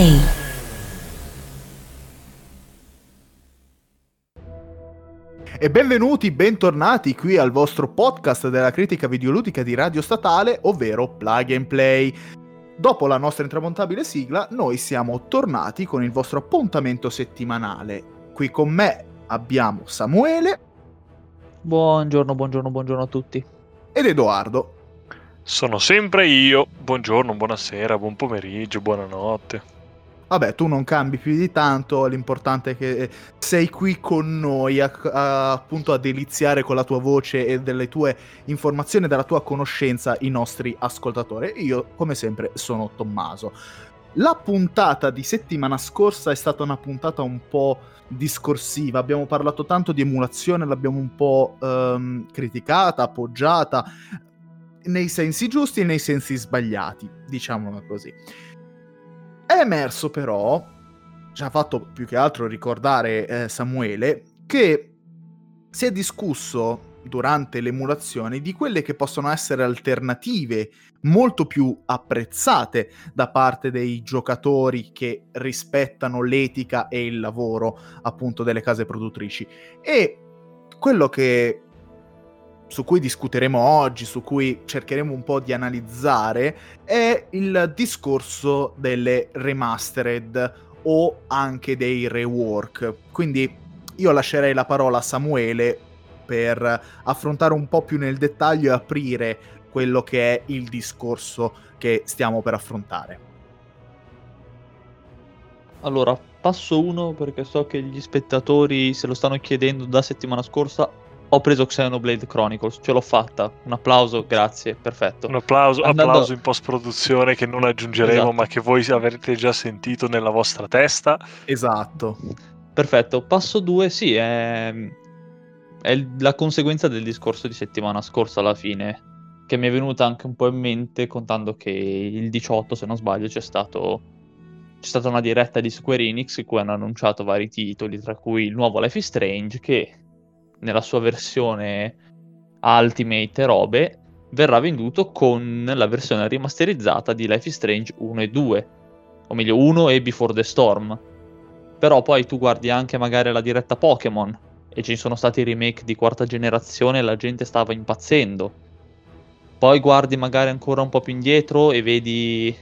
Play. E benvenuti, bentornati qui al vostro podcast della critica videoludica di Radio Statale, ovvero Plug and Play. Dopo la nostra intramontabile sigla, noi siamo tornati con il vostro appuntamento settimanale. Qui con me abbiamo Samuele Buongiorno, buongiorno, buongiorno a tutti. ed Edoardo. Sono sempre io. Buongiorno, buonasera, buon pomeriggio, buonanotte. Vabbè, tu non cambi più di tanto, l'importante è che sei qui con noi a- a- appunto a deliziare con la tua voce e delle tue informazioni della tua conoscenza i nostri ascoltatori. Io, come sempre, sono Tommaso. La puntata di settimana scorsa è stata una puntata un po' discorsiva, abbiamo parlato tanto di emulazione, l'abbiamo un po' ehm, criticata, appoggiata, nei sensi giusti e nei sensi sbagliati, diciamolo così. Emerso però, ci ha fatto più che altro ricordare eh, Samuele, che si è discusso durante l'emulazione di quelle che possono essere alternative molto più apprezzate da parte dei giocatori che rispettano l'etica e il lavoro appunto delle case produttrici. E quello che su cui discuteremo oggi, su cui cercheremo un po' di analizzare, è il discorso delle remastered o anche dei rework. Quindi io lascerei la parola a Samuele per affrontare un po' più nel dettaglio e aprire quello che è il discorso che stiamo per affrontare. Allora, passo uno perché so che gli spettatori se lo stanno chiedendo da settimana scorsa. Ho preso Xenoblade Chronicles, ce l'ho fatta. Un applauso, grazie, perfetto. Un applauso, Andando- applauso in post-produzione che non aggiungeremo, Esatto. ma che voi avrete già sentito nella vostra testa. Esatto. Perfetto, passo 2, sì, è, è la conseguenza del discorso di settimana scorsa alla fine, che mi è venuta anche un po' in mente contando che il 18, se non sbaglio, c'è stato c'è stata una diretta di Square Enix in cui hanno annunciato vari titoli, tra cui il nuovo Life is Strange, che nella sua versione Ultimate e robe verrà venduto con la versione rimasterizzata di Life is Strange 1 e 2, o meglio 1 e Before the Storm. Però poi tu guardi anche magari la diretta Pokémon e ci sono stati remake di quarta generazione e la gente stava impazzendo. Poi guardi magari ancora un po' più indietro e vedi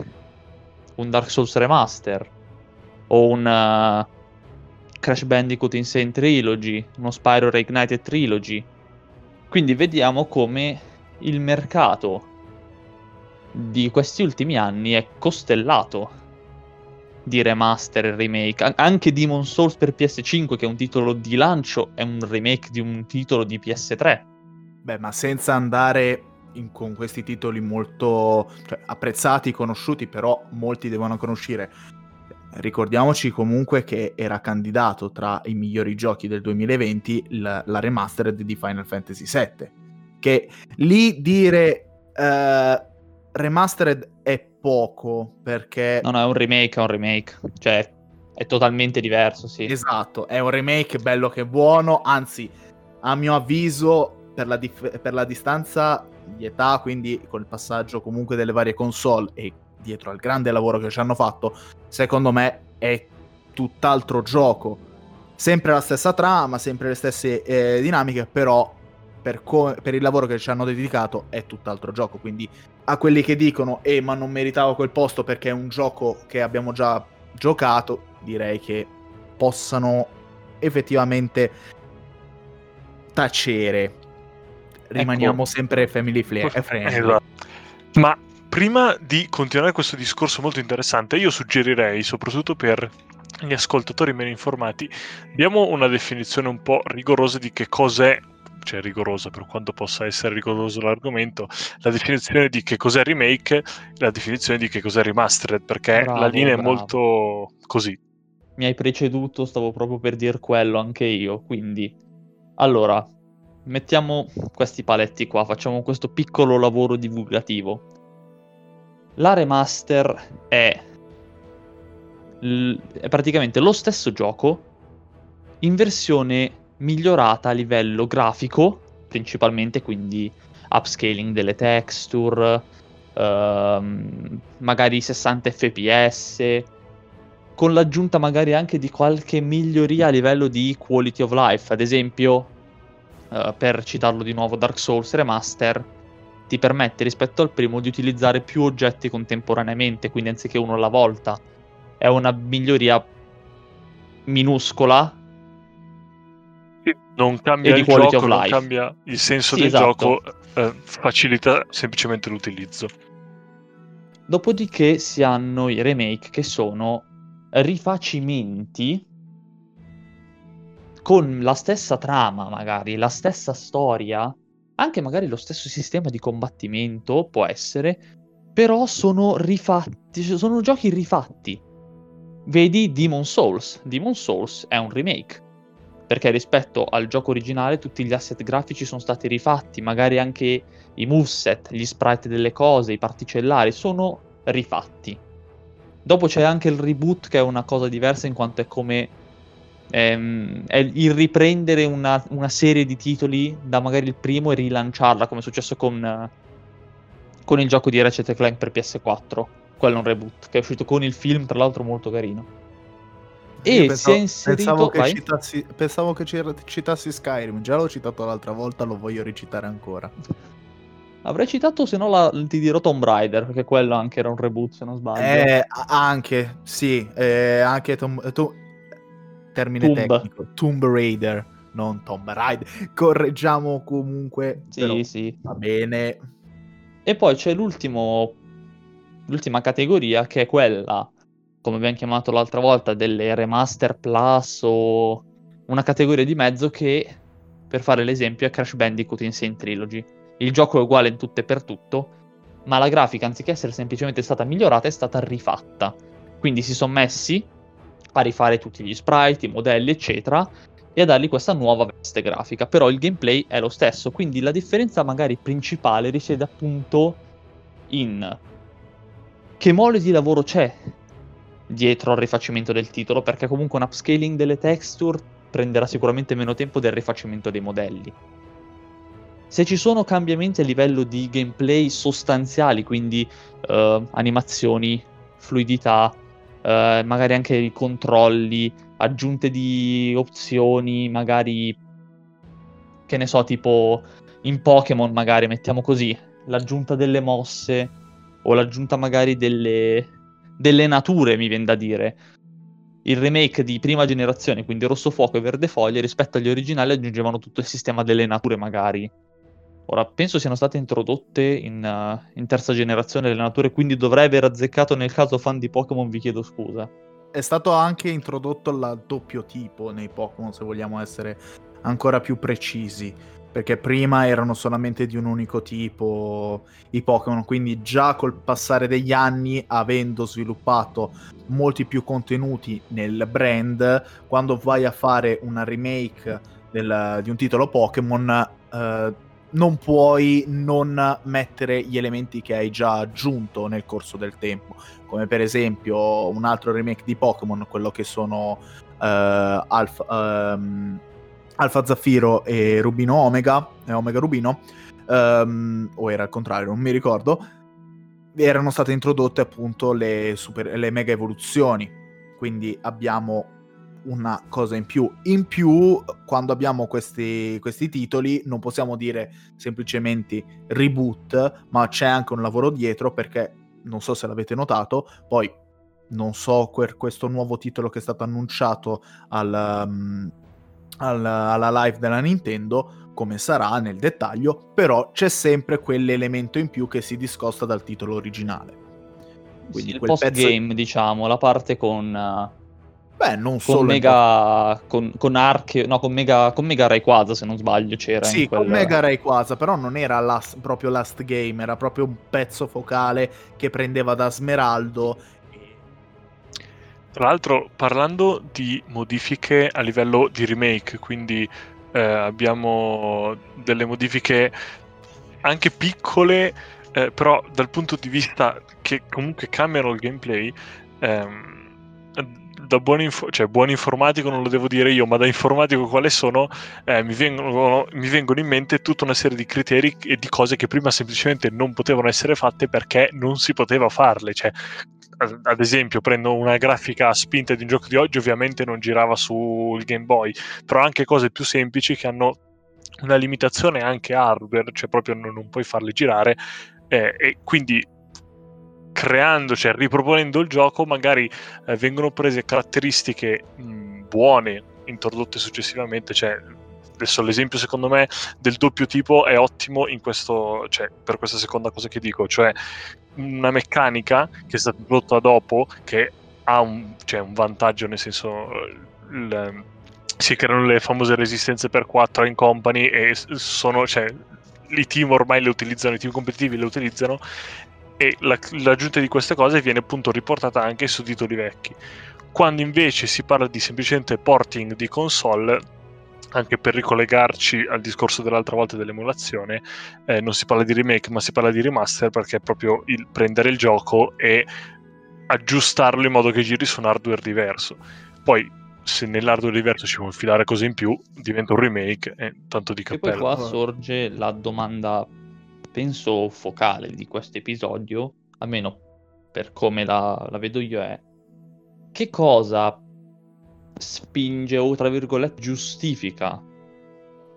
un Dark Souls Remaster o un uh, Crash Bandicoot Insane Trilogy, uno Spyro Reignited Trilogy. Quindi vediamo come il mercato di questi ultimi anni è costellato di remaster e remake. An- anche Demon Souls per PS5, che è un titolo di lancio, è un remake di un titolo di PS3. Beh, ma senza andare in- con questi titoli molto cioè, apprezzati, conosciuti, però molti devono ancora uscire. Ricordiamoci comunque che era candidato tra i migliori giochi del 2020 il- la remastered di Final Fantasy VII. Che lì dire eh, remastered è poco perché No, no, è un remake, è un remake. Cioè, è totalmente diverso, sì. Esatto, è un remake bello che buono, anzi, a mio avviso, per la, dif- per la distanza di età, quindi col passaggio comunque delle varie console e dietro al grande lavoro che ci hanno fatto, secondo me è tutt'altro gioco. Sempre la stessa trama, sempre le stesse eh, dinamiche, però per, co- per il lavoro che ci hanno dedicato è tutt'altro gioco. Quindi a quelli che dicono, eh, ma non meritavo quel posto perché è un gioco che abbiamo già giocato, direi che possano effettivamente tacere. Rimaniamo sempre family fla- eh, friendly. Esatto. Ma prima di continuare questo discorso molto interessante, io suggerirei, soprattutto per gli ascoltatori meno informati, diamo una definizione un po' rigorosa di che cos'è, cioè rigorosa per quanto possa essere rigoroso l'argomento, la definizione di che cos'è remake, la definizione di che cos'è remastered, perché Bravo, la linea bravo. è molto così. Mi hai preceduto, stavo proprio per dir quello anche io. Quindi, allora, mettiamo questi paletti qua, facciamo questo piccolo lavoro divulgativo. La remaster è, l- è praticamente lo stesso gioco in versione migliorata a livello grafico, principalmente, quindi upscaling delle texture, ehm, magari 60 fps, con l'aggiunta magari anche di qualche miglioria a livello di quality of life, ad esempio, uh, per citarlo di nuovo, Dark Souls Remaster ti permette rispetto al primo di utilizzare più oggetti contemporaneamente, quindi anziché uno alla volta. È una miglioria minuscola. Non cambia il gioco, non cambia il senso sì, del esatto. gioco, eh, facilita semplicemente l'utilizzo. Dopodiché si hanno i remake che sono rifacimenti con la stessa trama, magari, la stessa storia, anche magari lo stesso sistema di combattimento, può essere, però sono rifatti, sono giochi rifatti. Vedi Demon Souls. Demon Souls è un remake, perché rispetto al gioco originale tutti gli asset grafici sono stati rifatti, magari anche i moveset, gli sprite delle cose, i particellari sono rifatti. Dopo c'è anche il reboot che è una cosa diversa in quanto è come ehm, è il riprendere una, una, serie di titoli da magari il primo e rilanciarla come è successo con, con il gioco di Ratchet Clank per PS4. Quello è un reboot che è uscito con il film tra l'altro molto carino. E pensavo, si è inserito... Pensavo che, citassi, pensavo che citassi Skyrim, già l'ho citato l'altra volta, lo voglio recitare ancora. Avrei citato, se no, la, ti dirò Tomb Raider, perché quello anche era un reboot, se non sbaglio. Eh, anche, sì, eh, anche Tomb... To- termine Tomb. tecnico, Tomb Raider, non Tomb Raider. Correggiamo comunque. Sì, però, sì. Va bene. E poi c'è l'ultimo, l'ultima categoria, che è quella, come abbiamo chiamato l'altra volta, delle remaster plus o una categoria di mezzo che, per fare l'esempio, è Crash Bandicoot Insane Trilogy il gioco è uguale in tutto e per tutto, ma la grafica, anziché essere semplicemente stata migliorata, è stata rifatta. Quindi si sono messi a rifare tutti gli sprite, i modelli, eccetera, e a dargli questa nuova veste grafica. Però il gameplay è lo stesso, quindi la differenza magari principale risiede appunto in che mole di lavoro c'è dietro al rifacimento del titolo, perché comunque un upscaling delle texture prenderà sicuramente meno tempo del rifacimento dei modelli se ci sono cambiamenti a livello di gameplay sostanziali, quindi uh, animazioni, fluidità, uh, magari anche i controlli, aggiunte di opzioni, magari che ne so, tipo in Pokémon magari mettiamo così, l'aggiunta delle mosse o l'aggiunta magari delle, delle nature, mi viene da dire. Il remake di prima generazione, quindi Rosso Fuoco e Verde Foglie, rispetto agli originali aggiungevano tutto il sistema delle nature magari Ora, penso siano state introdotte in, uh, in terza generazione le nature, quindi dovrei aver azzeccato nel caso fan di Pokémon, vi chiedo scusa. È stato anche introdotto il doppio tipo nei Pokémon, se vogliamo essere ancora più precisi, perché prima erano solamente di un unico tipo i Pokémon, quindi già col passare degli anni, avendo sviluppato molti più contenuti nel brand, quando vai a fare una remake del, di un titolo Pokémon... Uh, non puoi non mettere gli elementi che hai già aggiunto nel corso del tempo, come per esempio un altro remake di Pokémon, quello che sono uh, Alpha, um, Alpha Zaffiro e Rubino Omega, e Omega Rubino, um, o era al contrario, non mi ricordo, erano state introdotte appunto le, super, le mega evoluzioni, quindi abbiamo una cosa in più. In più, quando abbiamo questi, questi titoli, non possiamo dire semplicemente reboot, ma c'è anche un lavoro dietro perché non so se l'avete notato, poi non so per questo nuovo titolo che è stato annunciato al, um, al, alla live della Nintendo come sarà nel dettaglio, però c'è sempre quell'elemento in più che si discosta dal titolo originale. Quindi sì, il post game, diciamo, la parte con uh Beh, non con solo. Mega, con, con Arche, no, con Mega, con Mega Rayquaza, se non sbaglio, c'era. Sì, quel... con Mega Rayquaza, però non era last, proprio Last Game, era proprio un pezzo focale che prendeva da Smeraldo. Tra l'altro, parlando di modifiche a livello di remake, quindi eh, abbiamo delle modifiche anche piccole, eh, però dal punto di vista che comunque cambiano il gameplay. Ehm, da buon, info- cioè, buon, informatico non lo devo dire io, ma da informatico quale sono, eh, mi, vengono, mi, vengono, in mente tutta una serie di criteri e di cose che prima semplicemente non potevano essere fatte perché non si poteva farle. Cioè, ad esempio, prendo una grafica spinta di un gioco di oggi, ovviamente non girava sul Game Boy, però anche cose più semplici che hanno una limitazione anche hardware, cioè proprio non, non puoi farle girare, eh, e quindi creando, cioè riproponendo il gioco, magari eh, vengono prese caratteristiche mh, buone introdotte successivamente, cioè adesso l'esempio secondo me del doppio tipo è ottimo questo, cioè, per questa seconda cosa che dico, cioè una meccanica che è stata introdotta dopo che ha un, cioè, un vantaggio nel senso il, si creano le famose resistenze per 4 in company e sono, cioè, i team ormai le utilizzano, i team competitivi le utilizzano e la, l'aggiunta di queste cose viene appunto riportata anche su titoli vecchi. Quando invece si parla di semplicemente porting di console, anche per ricollegarci al discorso dell'altra volta dell'emulazione, eh, non si parla di remake ma si parla di remaster perché è proprio il prendere il gioco e aggiustarlo in modo che giri su un hardware diverso. Poi se nell'hardware diverso ci può infilare cose in più, diventa un remake e tanto di cappello. E poi qua sorge la domanda penso focale di questo episodio, almeno per come la, la vedo io, è che cosa spinge o tra virgolette giustifica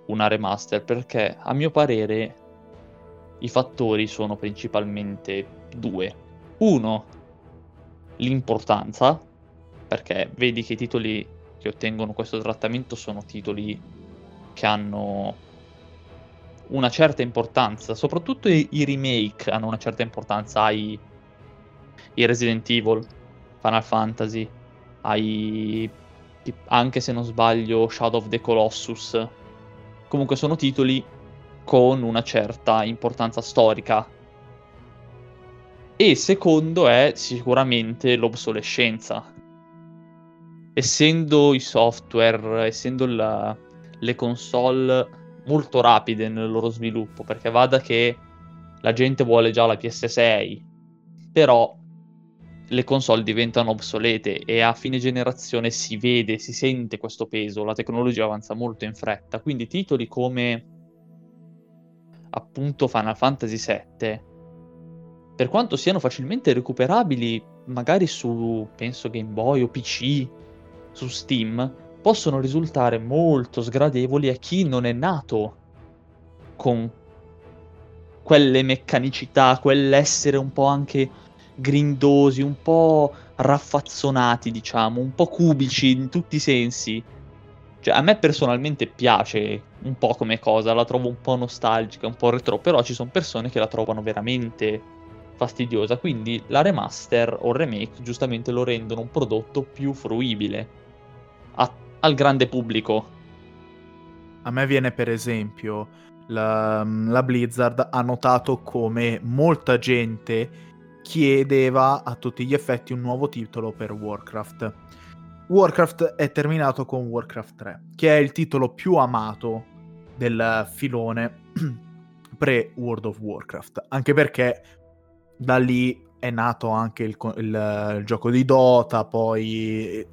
una remaster? Perché a mio parere i fattori sono principalmente due. Uno, l'importanza, perché vedi che i titoli che ottengono questo trattamento sono titoli che hanno una certa importanza, soprattutto i, i remake hanno una certa importanza, hai i Resident Evil, Final Fantasy, hai anche se non sbaglio Shadow of the Colossus. Comunque sono titoli con una certa importanza storica. E secondo è sicuramente l'obsolescenza. Essendo i software, essendo la, le console molto rapide nel loro sviluppo, perché vada che la gente vuole già la PS6, però le console diventano obsolete e a fine generazione si vede, si sente questo peso, la tecnologia avanza molto in fretta, quindi titoli come appunto Final Fantasy VII, per quanto siano facilmente recuperabili magari su, penso, Game Boy o PC, su Steam, possono risultare molto sgradevoli a chi non è nato con quelle meccanicità, quell'essere un po' anche grindosi, un po' raffazzonati, diciamo, un po' cubici in tutti i sensi. Cioè, a me personalmente piace un po' come cosa, la trovo un po' nostalgica, un po' retro, però ci sono persone che la trovano veramente fastidiosa, quindi la remaster o il remake giustamente lo rendono un prodotto più fruibile al grande pubblico. A me viene per esempio la, la Blizzard ha notato come molta gente chiedeva a tutti gli effetti un nuovo titolo per Warcraft. Warcraft è terminato con Warcraft 3, che è il titolo più amato del filone pre World of Warcraft, anche perché da lì è nato anche il, il, il gioco di Dota, poi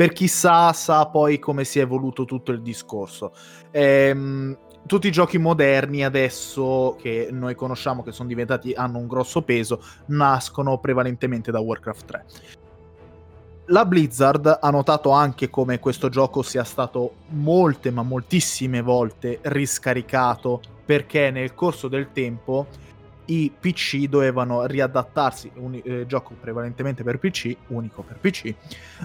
per chi sa, sa poi come si è evoluto tutto il discorso. Ehm, tutti i giochi moderni adesso che noi conosciamo, che sono diventati, hanno un grosso peso, nascono prevalentemente da Warcraft 3. La Blizzard ha notato anche come questo gioco sia stato molte, ma moltissime volte riscaricato perché nel corso del tempo i PC dovevano riadattarsi, un eh, gioco prevalentemente per PC, unico per PC,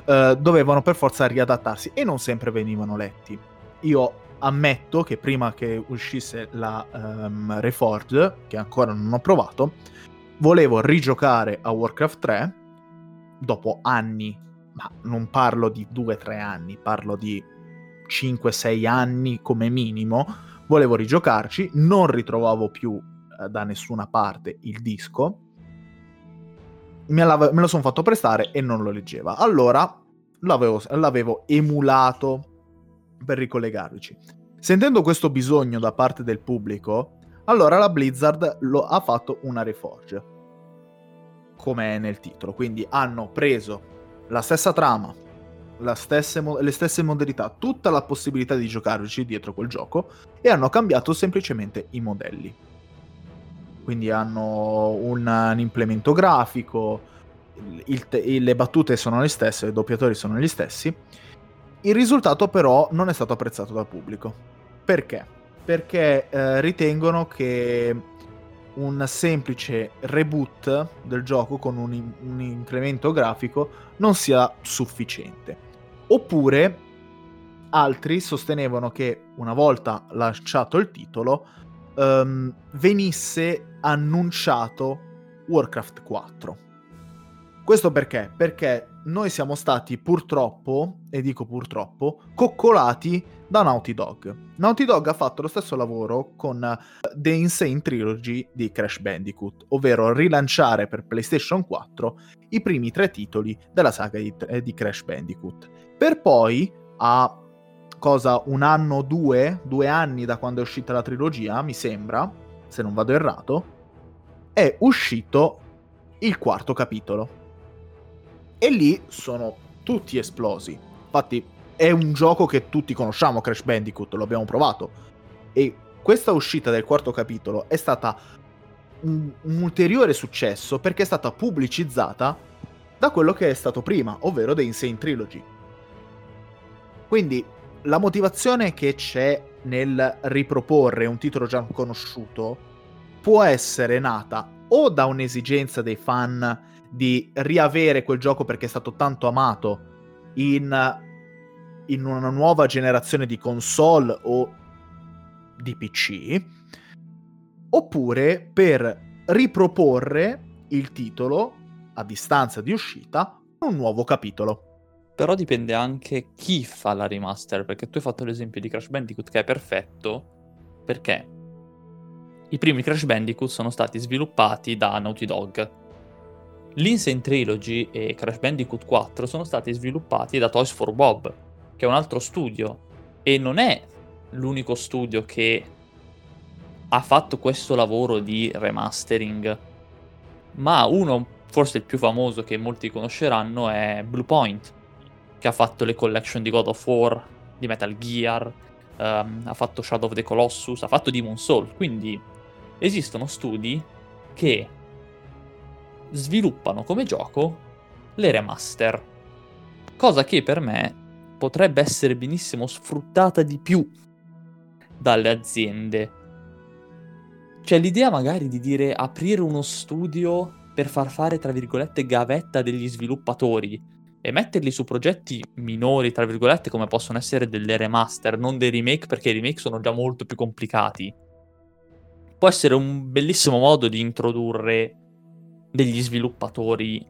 eh, dovevano per forza riadattarsi e non sempre venivano letti. Io ammetto che prima che uscisse la um, Reforged, che ancora non ho provato, volevo rigiocare a Warcraft 3 dopo anni, ma non parlo di 2-3 anni, parlo di 5-6 anni come minimo, volevo rigiocarci, non ritrovavo più da nessuna parte il disco, me, me lo sono fatto prestare e non lo leggeva. Allora l'avevo, l'avevo emulato per ricollegarci. Sentendo questo bisogno da parte del pubblico, allora la Blizzard lo, ha fatto una reforge, come è nel titolo. Quindi hanno preso la stessa trama, la stesse le stesse modalità, tutta la possibilità di giocarci dietro quel gioco e hanno cambiato semplicemente i modelli. Quindi hanno un, un implemento grafico, il te- le battute sono le stesse, i doppiatori sono gli stessi. Il risultato però non è stato apprezzato dal pubblico. Perché? Perché eh, ritengono che un semplice reboot del gioco con un, un incremento grafico non sia sufficiente. Oppure altri sostenevano che una volta lasciato il titolo ehm, venisse annunciato Warcraft 4. Questo perché? Perché noi siamo stati purtroppo, e dico purtroppo, coccolati da Naughty Dog. Naughty Dog ha fatto lo stesso lavoro con eh, The Insane Trilogy di Crash Bandicoot, ovvero rilanciare per PlayStation 4 i primi tre titoli della saga di, eh, di Crash Bandicoot. Per poi, a cosa un anno o due, due anni da quando è uscita la trilogia, mi sembra, se non vado errato, è uscito il quarto capitolo. E lì sono tutti esplosi. Infatti è un gioco che tutti conosciamo, Crash Bandicoot, lo abbiamo provato. E questa uscita del quarto capitolo è stata un, un ulteriore successo perché è stata pubblicizzata da quello che è stato prima, ovvero The Insane Trilogy. Quindi la motivazione che c'è nel riproporre un titolo già conosciuto può essere nata o da un'esigenza dei fan di riavere quel gioco perché è stato tanto amato in, in una nuova generazione di console o di PC, oppure per riproporre il titolo a distanza di uscita un nuovo capitolo. Però dipende anche chi fa la remaster, perché tu hai fatto l'esempio di Crash Bandicoot che è perfetto, perché i primi Crash Bandicoot sono stati sviluppati da Naughty Dog. L'Insane Trilogy e Crash Bandicoot 4 sono stati sviluppati da Toys for Bob, che è un altro studio, e non è l'unico studio che ha fatto questo lavoro di remastering, ma uno, forse il più famoso che molti conosceranno, è Bluepoint, che ha fatto le collection di God of War, di Metal Gear, um, ha fatto Shadow of the Colossus, ha fatto Demon Soul, quindi esistono studi che sviluppano come gioco le remaster, cosa che per me potrebbe essere benissimo sfruttata di più dalle aziende. C'è l'idea magari di dire aprire uno studio per far fare, tra virgolette, gavetta degli sviluppatori e metterli su progetti minori, tra virgolette, come possono essere delle remaster, non dei remake, perché i remake sono già molto più complicati. Può essere un bellissimo modo di introdurre degli sviluppatori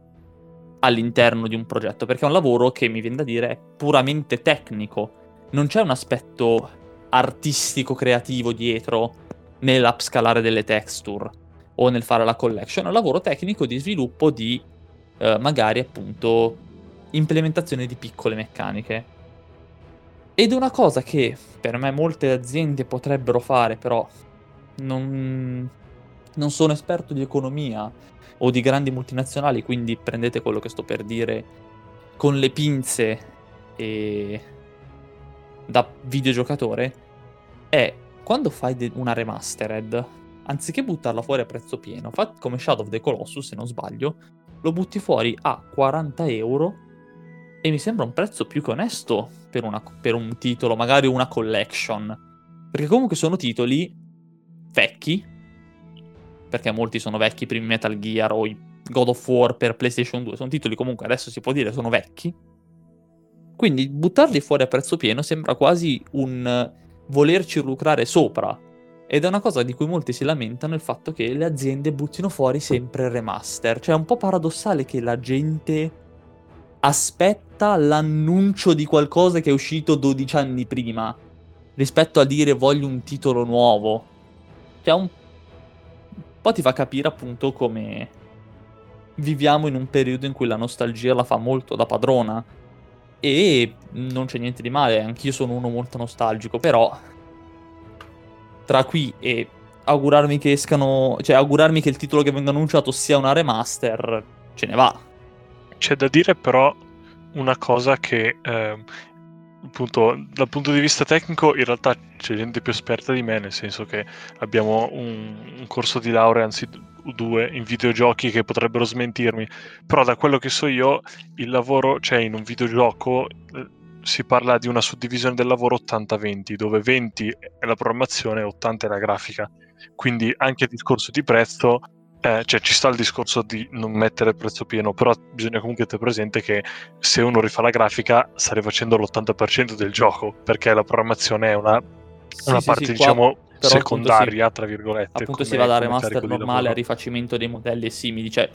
all'interno di un progetto, perché è un lavoro che mi viene da dire è puramente tecnico. Non c'è un aspetto artistico creativo dietro nell'upscalare delle texture o nel fare la collection, è un lavoro tecnico di sviluppo di eh, magari appunto implementazione di piccole meccaniche. Ed una cosa che per me molte aziende potrebbero fare, però non, non sono esperto di economia o di grandi multinazionali, quindi prendete quello che sto per dire con le pinze e da videogiocatore, è quando fai una remastered, anziché buttarla fuori a prezzo pieno, fa come Shadow of the Colossus, se non sbaglio, lo butti fuori a 40 euro e mi sembra un prezzo più che onesto per, una, per un titolo, magari una collection. Perché comunque sono titoli vecchi, perché molti sono vecchi, i primi Metal Gear o i God of War per PlayStation 2, sono titoli comunque adesso si può dire sono vecchi. Quindi buttarli fuori a prezzo pieno sembra quasi un volerci lucrare sopra. Ed è una cosa di cui molti si lamentano il fatto che le aziende buttino fuori sempre il remaster. Cioè è un po' paradossale che la gente aspetta l'annuncio di qualcosa che è uscito 12 anni prima rispetto a dire voglio un titolo nuovo. Cioè un po' ti fa capire appunto come viviamo in un periodo in cui la nostalgia la fa molto da padrona e non c'è niente di male, anch'io sono uno molto nostalgico, però tra qui e augurarmi che escano, cioè augurarmi che il titolo che venga annunciato sia una remaster, ce ne va. C'è da dire però una cosa che eh, appunto dal punto di vista tecnico in realtà c'è gente più esperta di me, nel senso che abbiamo un, un corso di laurea, anzi due, in videogiochi che potrebbero smentirmi, però da quello che so io il lavoro, cioè in un videogioco eh, si parla di una suddivisione del lavoro 80-20, dove 20 è la programmazione e 80 è la grafica. Quindi anche il discorso di prezzo eh, cioè ci sta il discorso di non mettere il prezzo pieno, però bisogna comunque tenere presente che se uno rifà la grafica stai facendo l'80% del gioco, perché la programmazione è una, sì, una sì, parte, sì, diciamo, secondaria, tra virgolette. Appunto si va da remaster normale a rifacimento dei modelli simili, cioè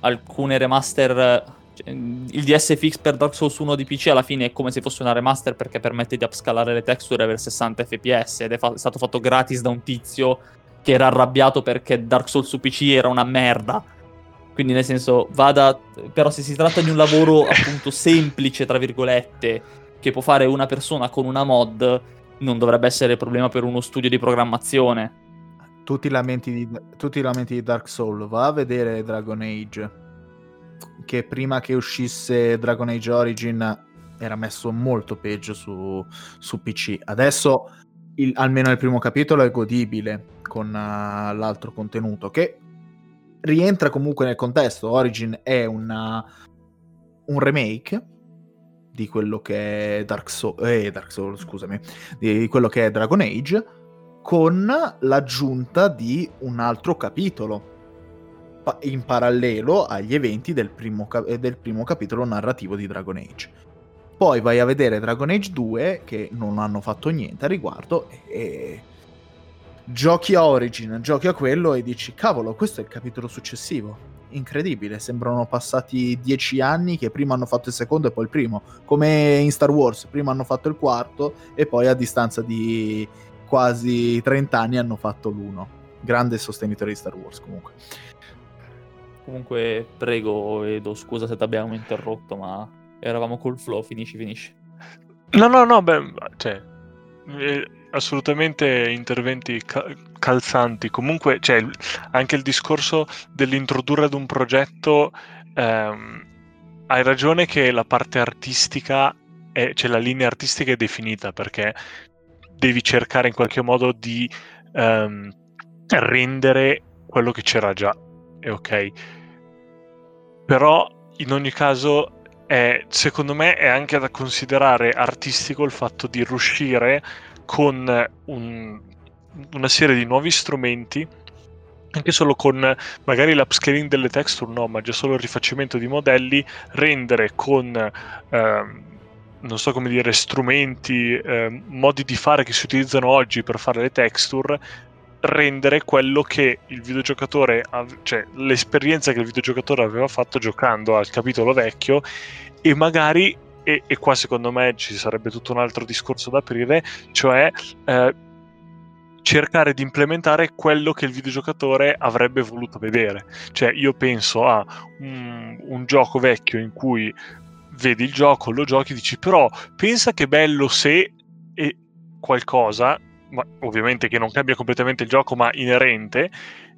alcune remaster cioè, il DSFX per Dark Souls 1 di PC alla fine è come se fosse una remaster perché permette di upscalare le texture e avere 60 fps ed è, fa- è, stato fatto gratis da un tizio che era arrabbiato perché Dark Souls su PC era una merda. Quindi nel senso, vada... Però se si tratta di un lavoro appunto semplice, tra virgolette, che può fare una persona con una mod, non dovrebbe essere problema per uno studio di programmazione. Tutti i lamenti di, tutti i lamenti di Dark Souls, va a vedere Dragon Age, che prima che uscisse Dragon Age Origin era messo molto peggio su, su PC. Adesso, il, almeno il primo capitolo, è godibile con uh, l'altro contenuto che rientra comunque nel contesto. Origin è una, un remake di quello che è Dark Souls, eh, Dark Souls, scusami, di quello che è Dragon Age, con l'aggiunta di un altro capitolo in parallelo agli eventi del primo, cap- del primo capitolo narrativo di Dragon Age. Poi vai a vedere Dragon Age 2 che non hanno fatto niente a riguardo e giochi a Origin, giochi a quello e dici cavolo, questo è il capitolo successivo. Incredibile, sembrano passati dieci anni che prima hanno fatto il secondo e poi il primo, come in Star Wars, prima hanno fatto il quarto e poi a distanza di quasi 30 anni hanno fatto l'uno. Grande sostenitore di Star Wars comunque. Comunque prego Edo, scusa se ti abbiamo interrotto, ma eravamo col flow, finisci, finisci. No, no, no, beh, cioè, eh, assolutamente interventi ca- calzanti. Comunque, cioè, anche il discorso dell'introdurre ad un progetto, ehm, hai ragione che la parte artistica, è, cioè la linea artistica è definita perché devi cercare in qualche modo di ehm, rendere quello che c'era già. È ok. Però in ogni caso è, secondo me è anche da considerare artistico il fatto di riuscire con un, una serie di nuovi strumenti anche solo con magari l'upscaling delle texture no, ma già solo il rifacimento di modelli, rendere con eh, non so come dire, strumenti, eh, modi di fare che si utilizzano oggi per fare le texture, rendere quello che il videogiocatore, av- cioè l'esperienza che il videogiocatore aveva fatto giocando al capitolo vecchio e magari e, e, qua secondo me ci sarebbe tutto un altro discorso da aprire, cioè eh, cercare di implementare quello che il videogiocatore avrebbe voluto vedere. Cioè io penso a un, un gioco vecchio in cui vedi il gioco, lo giochi, dici però pensa che bello se e qualcosa, ma ovviamente che non cambia completamente il gioco ma inerente,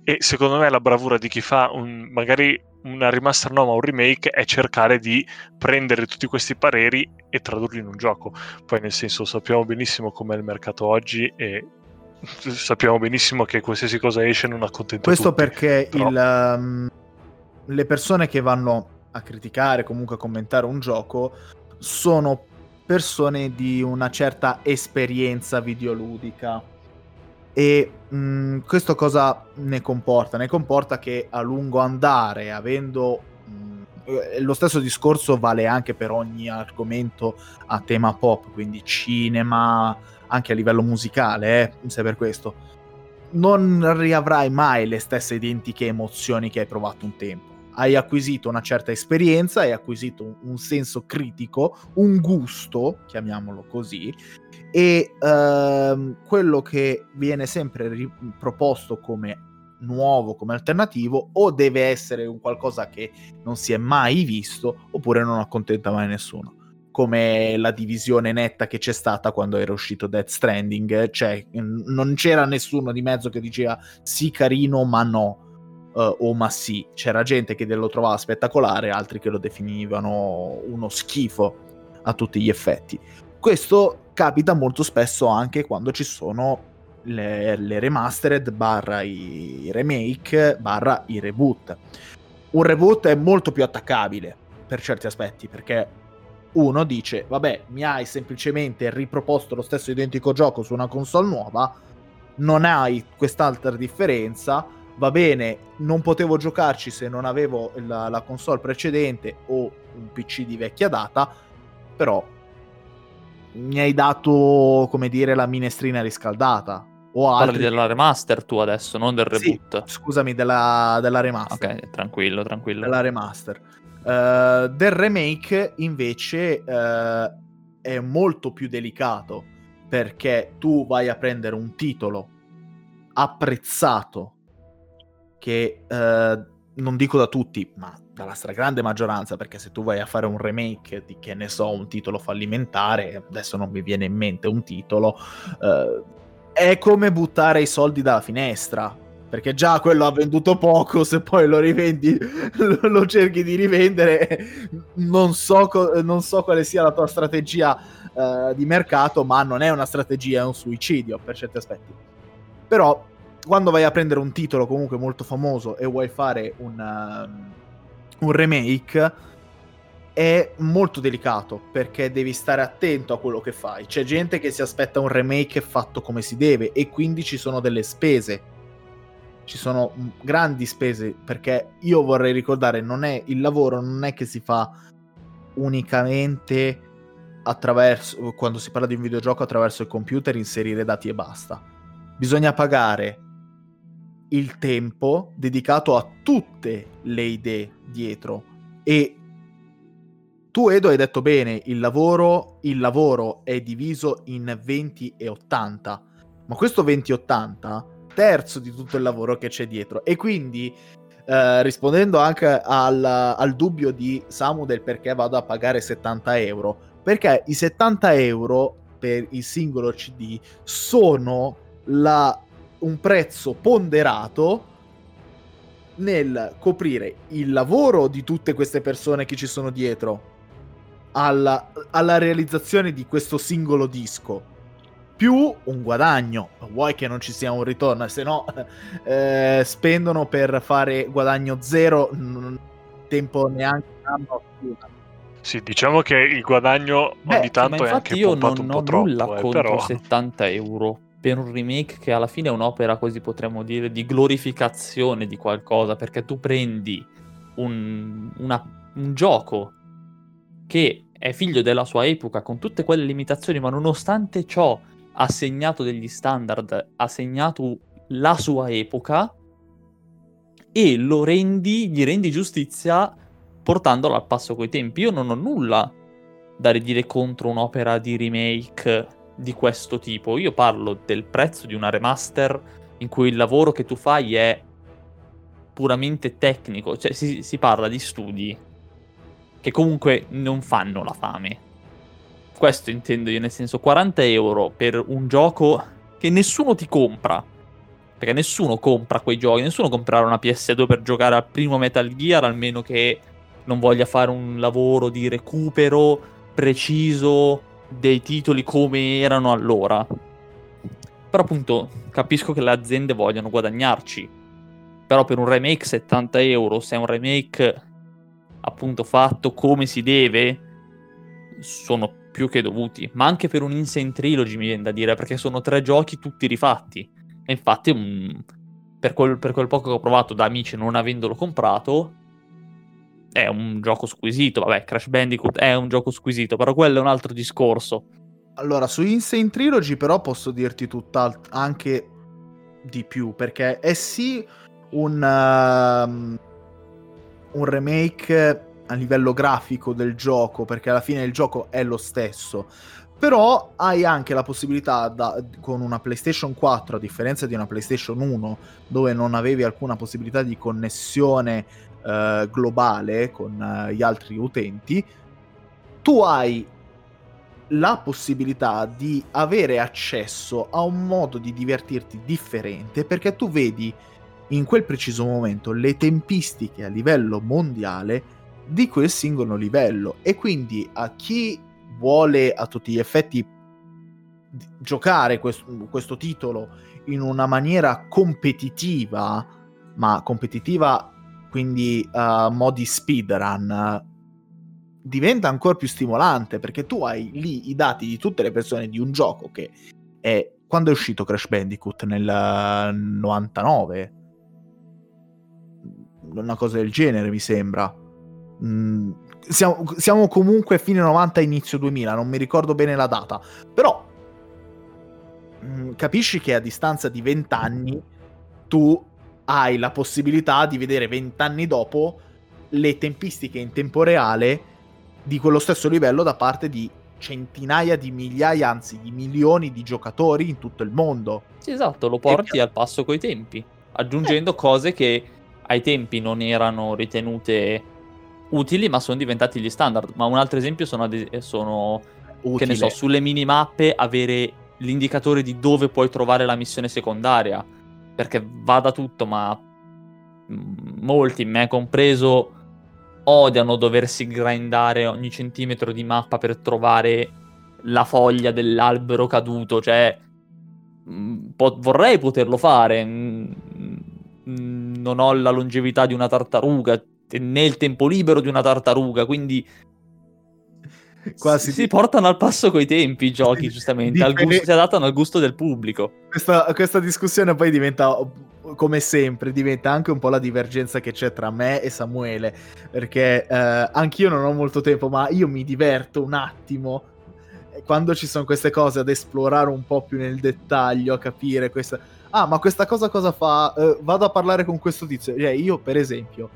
e secondo me la bravura di chi fa un, magari una remaster no ma un remake è cercare di prendere tutti questi pareri e tradurli in un gioco. Poi nel senso sappiamo benissimo com'è il mercato oggi e sappiamo benissimo che qualsiasi cosa esce non accontenta questo tutti, perché però... il, um, le persone che vanno a criticare comunque a commentare un gioco sono persone di una certa esperienza videoludica e mh, mm, questo cosa ne comporta? Ne comporta che a lungo andare, avendo mh, mm, lo stesso discorso vale anche per ogni argomento a tema pop, quindi cinema, anche a livello musicale, eh, se per questo. Non riavrai mai le stesse identiche emozioni che hai provato un tempo. Hai acquisito una certa esperienza, hai acquisito un senso critico, un gusto, chiamiamolo così, e ehm, quello che viene sempre riproposto come nuovo, come alternativo, o deve essere un qualcosa che non si è mai visto, oppure non accontenta mai nessuno. Come la divisione netta che c'è stata quando era uscito Death Stranding, cioè non c'era nessuno di mezzo che diceva sì carino ma no. Uh, o ma sì. C'era gente che lo trovava spettacolare, altri che lo definivano uno schifo a tutti gli effetti. Questo capita molto spesso anche quando ci sono le, le remastered barra i remake barra i reboot. Un reboot è molto più attaccabile per certi aspetti perché uno dice vabbè mi hai semplicemente riproposto lo stesso identico gioco su una console nuova non hai quest'altra differenza va bene non potevo giocarci se non avevo la, la console precedente o un pc di vecchia data però mi hai dato come dire la minestrina riscaldata o altri... Parli della remaster tu adesso, non del reboot. Sì, scusami, della, della, remaster. Ok, tranquillo, tranquillo. Della remaster. Uh, del remake invece uh, è molto più delicato perché tu vai a prendere un titolo apprezzato che uh, non dico da tutti, ma dalla stragrande maggioranza, perché se tu vai a fare un remake di che ne so, un titolo fallimentare, adesso non mi viene in mente un titolo, è come buttare i soldi dalla finestra. Perché già quello ha venduto poco, se poi lo rivendi, lo, cerchi di rivendere, non so, co- non so, quale sia la tua strategia uh, di mercato, ma non è una strategia, è un suicidio per certi aspetti. Però quando vai a prendere un titolo comunque molto famoso e vuoi fare un, uh, un remake, è molto delicato perché devi stare attento a quello che fai. C'è gente che si aspetta un remake fatto come si deve e quindi ci sono delle spese. Ci sono grandi spese perché io vorrei ricordare, non è il lavoro non è che si fa unicamente attraverso quando si parla di un videogioco attraverso il computer inserire dati e basta. Bisogna pagare il tempo dedicato a tutte le idee dietro. E tu Edo hai detto bene, il lavoro, il lavoro è diviso in 20 e 80, ma questo 20-80 terzo di tutto il lavoro che c'è dietro. E quindi eh, rispondendo anche al, al, dubbio di Samu del perché vado a pagare 70 euro, perché i 70 euro per il singolo CD sono la, un prezzo ponderato nel coprire il lavoro di tutte queste persone che ci sono dietro, alla, alla realizzazione di questo singolo disco più un guadagno. Vuoi che non ci sia un ritorno, se no eh, spendono per fare guadagno zero, n- tempo neanche un anno. Sì, diciamo che il guadagno Beh, ogni tanto è anche io non un po' ho troppo, nulla eh, contro però... 70 euro per un remake che alla fine è un'opera, così potremmo dire, di glorificazione di qualcosa, perché tu prendi un, una, un gioco che è figlio della sua epoca, con tutte quelle limitazioni, ma nonostante ciò ha segnato degli standard, ha segnato la sua epoca e lo rendi, gli rendi giustizia portandolo al passo coi tempi. Io non ho nulla da ridire contro un'opera di remake di questo tipo. Io parlo del prezzo di una remaster in cui il lavoro che tu fai è puramente tecnico, cioè si, si parla di studi che comunque non fanno la fame. Questo intendo io, nel senso 40 euro per un gioco che nessuno ti compra. Perché nessuno compra quei giochi, nessuno comprerà una PS2 per giocare al primo Metal Gear, almeno che non voglia fare un lavoro di recupero preciso dei titoli come erano allora. Però appunto capisco che le aziende vogliono guadagnarci. Però per un remake 70 euro, se è un remake appunto fatto come si deve, sono più che dovuti. Ma anche per un Insane Trilogy mi viene da dire, perché sono tre giochi tutti rifatti. E infatti, um, per, quel, per, quel, poco che ho provato da amici non avendolo comprato, è un gioco squisito. Vabbè, Crash Bandicoot è un gioco squisito, però quello è un altro discorso. Allora, su Insane Trilogy però posso dirti tutt'altro, anche di più, perché è sì un... Uh un remake a livello grafico del gioco, perché alla fine il gioco è lo stesso. Però hai anche la possibilità da, con una PlayStation 4, a differenza di una PlayStation 1, dove non avevi alcuna possibilità di connessione eh, globale con eh, gli altri utenti, tu hai la possibilità di avere accesso a un modo di divertirti differente perché tu vedi in quel preciso momento le tempistiche a livello mondiale di quel singolo livello. E quindi a chi vuole a tutti gli effetti giocare questo, questo titolo in una maniera competitiva, ma competitiva quindi uh, modi speedrun, diventa ancora più stimolante perché tu hai lì i dati di tutte le persone di un gioco che è quando è uscito Crash Bandicoot? Nel 99 una cosa del genere mi sembra. Mm, siamo, siamo, comunque fine 90 inizio 2000 non mi ricordo bene la data però mm, capisci che a distanza di 20 anni tu hai la possibilità di vedere 20 anni dopo le tempistiche in tempo reale di quello stesso livello da parte di centinaia di migliaia, anzi di milioni di giocatori in tutto il mondo. Sì, esatto, lo porti e... al passo coi tempi, aggiungendo eh. cose che ai tempi non erano ritenute utili, ma sono diventati gli standard. Ma un altro esempio sono, ad... sono che ne so, sulle minimappe avere l'indicatore di dove puoi trovare la missione secondaria, perché va da tutto, ma molti, me compreso, odiano doversi grindare ogni centimetro di mappa per trovare la foglia dell'albero caduto, cioè mm, po- vorrei poterlo fare, mm, mm, non ho la longevità di una tartaruga né il tempo libero di una tartaruga, quindi Quasi si, portano al passo coi tempi i giochi, giustamente, al gusto, si adattano al gusto del pubblico. Questa, questa discussione poi diventa come sempre, diventa anche un po' la divergenza che c'è tra me e Samuele, perché eh, anch'io non ho molto tempo, ma io mi diverto un attimo quando ci sono queste cose ad esplorare un po' più nel dettaglio, a capire questa... Ah, ma questa cosa cosa fa? Uh, vado a parlare con questo tizio. Cioè, io, per esempio,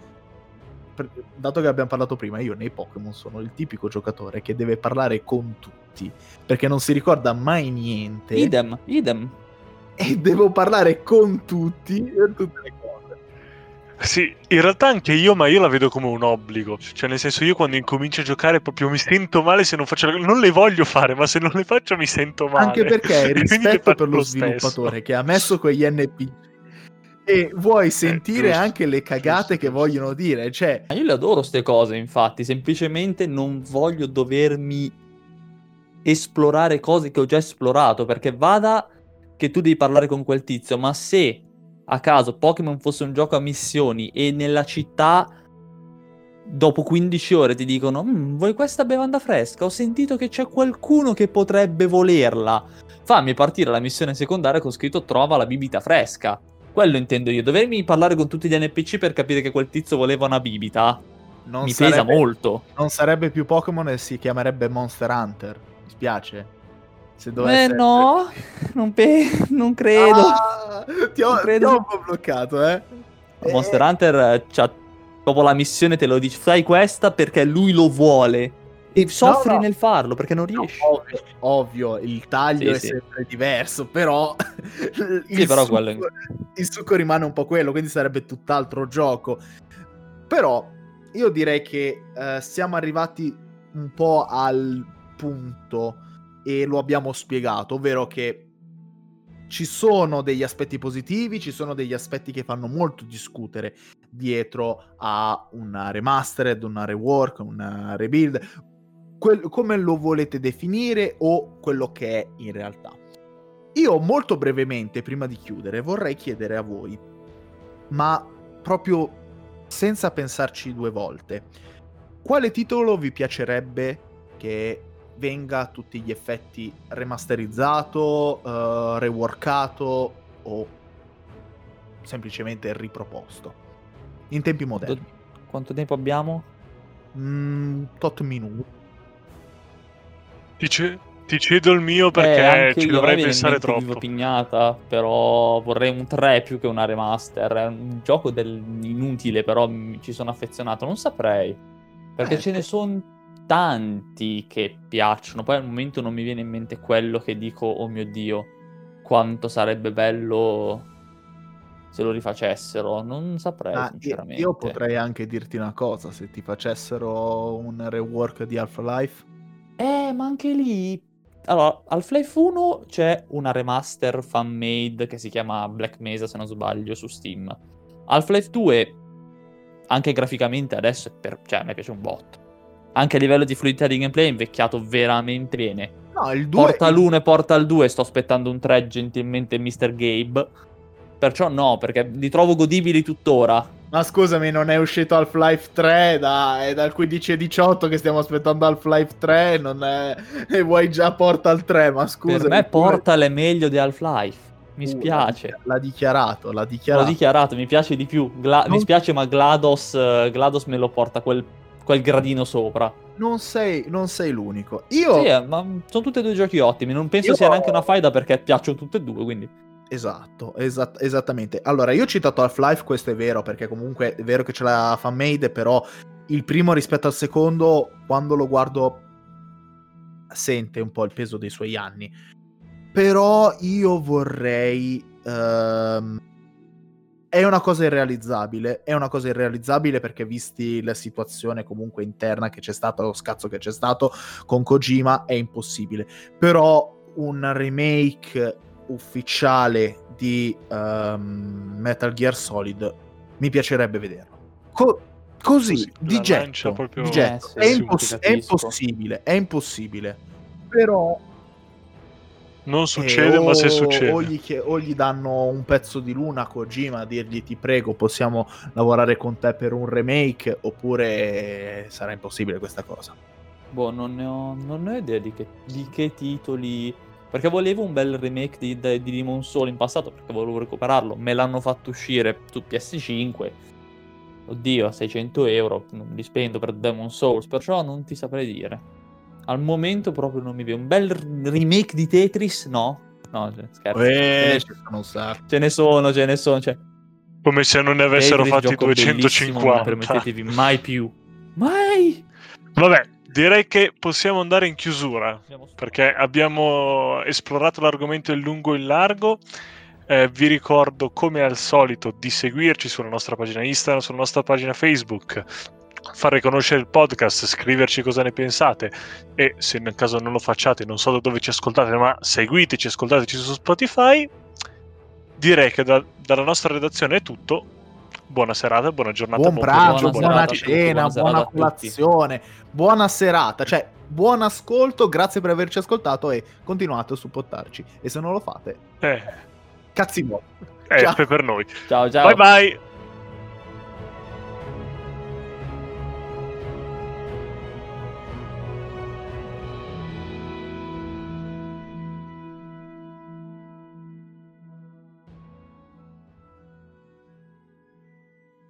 dato che abbiamo parlato prima, io nei Pokémon sono il tipico giocatore che deve parlare con tutti, perché non si ricorda mai niente. Idem, idem e devo parlare con tutti per tutte le cose. Sì, in realtà anche io, ma io la vedo come un obbligo. Cioè, nel senso, io quando incomincio a giocare proprio mi sento male se non faccio le Non le voglio fare, ma se non le faccio mi sento male. Anche perché rispetto per lo, lo sviluppatore che ha messo quegli NPC e vuoi eh, sentire anche le cagate che vogliono dire. Cioè... Io le adoro queste cose, infatti, semplicemente non voglio dovermi esplorare cose che ho già esplorato, perché vada che tu devi parlare con quel tizio, ma se a caso Pokémon fosse un gioco a missioni e nella città dopo 15 ore ti dicono mm, vuoi questa bevanda fresca? Ho sentito che c'è qualcuno che potrebbe volerla. Fammi partire la missione secondaria con scritto trova la bibita fresca. Quello intendo io. Dovermi parlare con tutti gli NPC per capire che quel tizio voleva una bibita. Non mi sarebbe, pesa molto. Non sarebbe più Pokémon e si chiamerebbe Monster Hunter. Mi spiace. Se dovesse... Eh no, non, pe- non credo. Ah, ti, ho, non credo. ti ho un po' bloccato, eh. Monster eh. Hunter eh, c'ha proprio la missione te lo dice, fai questa perché lui lo vuole. E soffri no, no. nel farlo perché non riesci. No, ovvio, ovvio, il taglio sì, è sì. sempre diverso, però, il, sì, però succo, quello... il succo rimane un po' quello, quindi sarebbe tutt'altro gioco. Però io direi che uh, siamo arrivati un po' al punto e lo abbiamo spiegato, ovvero che ci sono degli aspetti positivi, ci sono degli aspetti che fanno molto discutere dietro a una remastered, una rework, una rebuild, quel, come lo volete definire o quello che è in realtà. Io molto brevemente, prima di chiudere, vorrei chiedere a voi, ma proprio senza pensarci due volte, quale titolo vi piacerebbe che venga a tutti gli effetti remasterizzato, uh, reworkato o semplicemente riproposto in tempi moderni. Quanto tempo abbiamo? Mm, tot minuti. Ti, c- ti, cedo il mio perché eh, ci dovrei pensare troppo. Vivo pignata, però vorrei un 3 più che una remaster. È un gioco del... inutile, però ci sono affezionato. Non saprei. Perché eh, ce ne sono tanti che piacciono. Poi al momento non mi viene in mente quello che dico, oh mio dio, quanto sarebbe bello se lo rifacessero. Non saprei, ah, sinceramente. Io potrei anche dirti una cosa, se ti facessero un rework di Half-Life. Eh, ma anche lì... Allora, Half-Life 1 c'è una remaster fan-made che si chiama Black Mesa, se non sbaglio, su Steam. Half-Life 2, anche graficamente adesso, è per... cioè a me piace un botto. Anche a livello di fluidità di gameplay è invecchiato veramente bene. No, il 2 Porta l'1 e porta il 2, sto aspettando un 3 gentilmente Mr. Gabe. Perciò no, perché li trovo godibili tuttora. Ma scusami, non è uscito Half-Life 3, da, è dal 15 e 18 che stiamo aspettando Half-Life 3, non è... e vuoi già Portal 3, ma scusa. per me Portal è meglio di Half-Life. Mi Uh, spiace. L'ha dichiarato, l'ha L'ho dichiarato. dichiarato, mi piace di più. Gla- Non- Mi spiace, ma GLaDOS, eh, GLaDOS me lo porta quel, quel gradino sopra. non, sei, non sei l'unico. Io... Sì, eh, ma sono tutti e due giochi ottimi. Non penso Io- sia neanche una faida perché piacciono tutti e due. Quindi, Esatto, esatt- esattamente. Allora, io ho citato Half-Life, questo è vero, perché comunque è vero che c'è la fanmade, però il primo rispetto al secondo, quando lo guardo, sente un po' il peso dei suoi anni. Però io vorrei... ehm, È una cosa irrealizzabile, è una cosa irrealizzabile perché visti la situazione comunque interna che c'è stato, lo scazzo che c'è stato con Kojima, è impossibile. Però un remake ufficiale di ehm, Metal Gear Solid mi piacerebbe vederlo. Co- così, Così, di getto, proprio- di getto. Eh, sì, è, sì, imposs- è impossibile, è impossibile. Però Non succede, eh, ma se o- succede. O gli, o gli danno un pezzo di luna a Kojima a dirgli ti prego possiamo lavorare con te per un remake oppure sarà impossibile questa cosa. boh, non ne ho, non ne ho idea di che, di che titoli. Perché volevo un bel remake di, di Demon Soul in passato perché volevo recuperarlo. Me l'hanno fatto uscire su PS5. Oddio, a 600 euro. Non li spendo per Demon Souls. Perciò non ti saprei dire. Al momento proprio non mi vedo. Un bel remake di Tetris? No. No, cioè, scherzo. Eh, Ce, ci sono un sacco. ne, ce ne sono, ce ne sono. Cioè, Come se non ne avessero Tetris, fatti gioco bellissimo, Non 250. permettetevi mai più. Mai! Vabbè, direi che possiamo andare in chiusura. perché abbiamo esplorato l'argomento in lungo e in largo. Eh, vi ricordo, come al solito, di seguirci sulla nostra pagina Instagram, sulla nostra pagina Facebook, far riconoscere il podcast, scriverci cosa ne pensate e se nel caso non lo facciate, non so da dove ci ascoltate, ma seguiteci, ascoltateci su Spotify. Direi che da- dalla nostra redazione è tutto. Buona serata, buona giornata, Buon pranzo, buona buona, cena, buona buona colazione, buona serata, cioè buon ascolto, grazie per averci ascoltato e continuate a supportarci. E se non lo fate, Eh, cazzi vuoi. eh, Ciao. per noi. Ciao, ciao. Bye bye.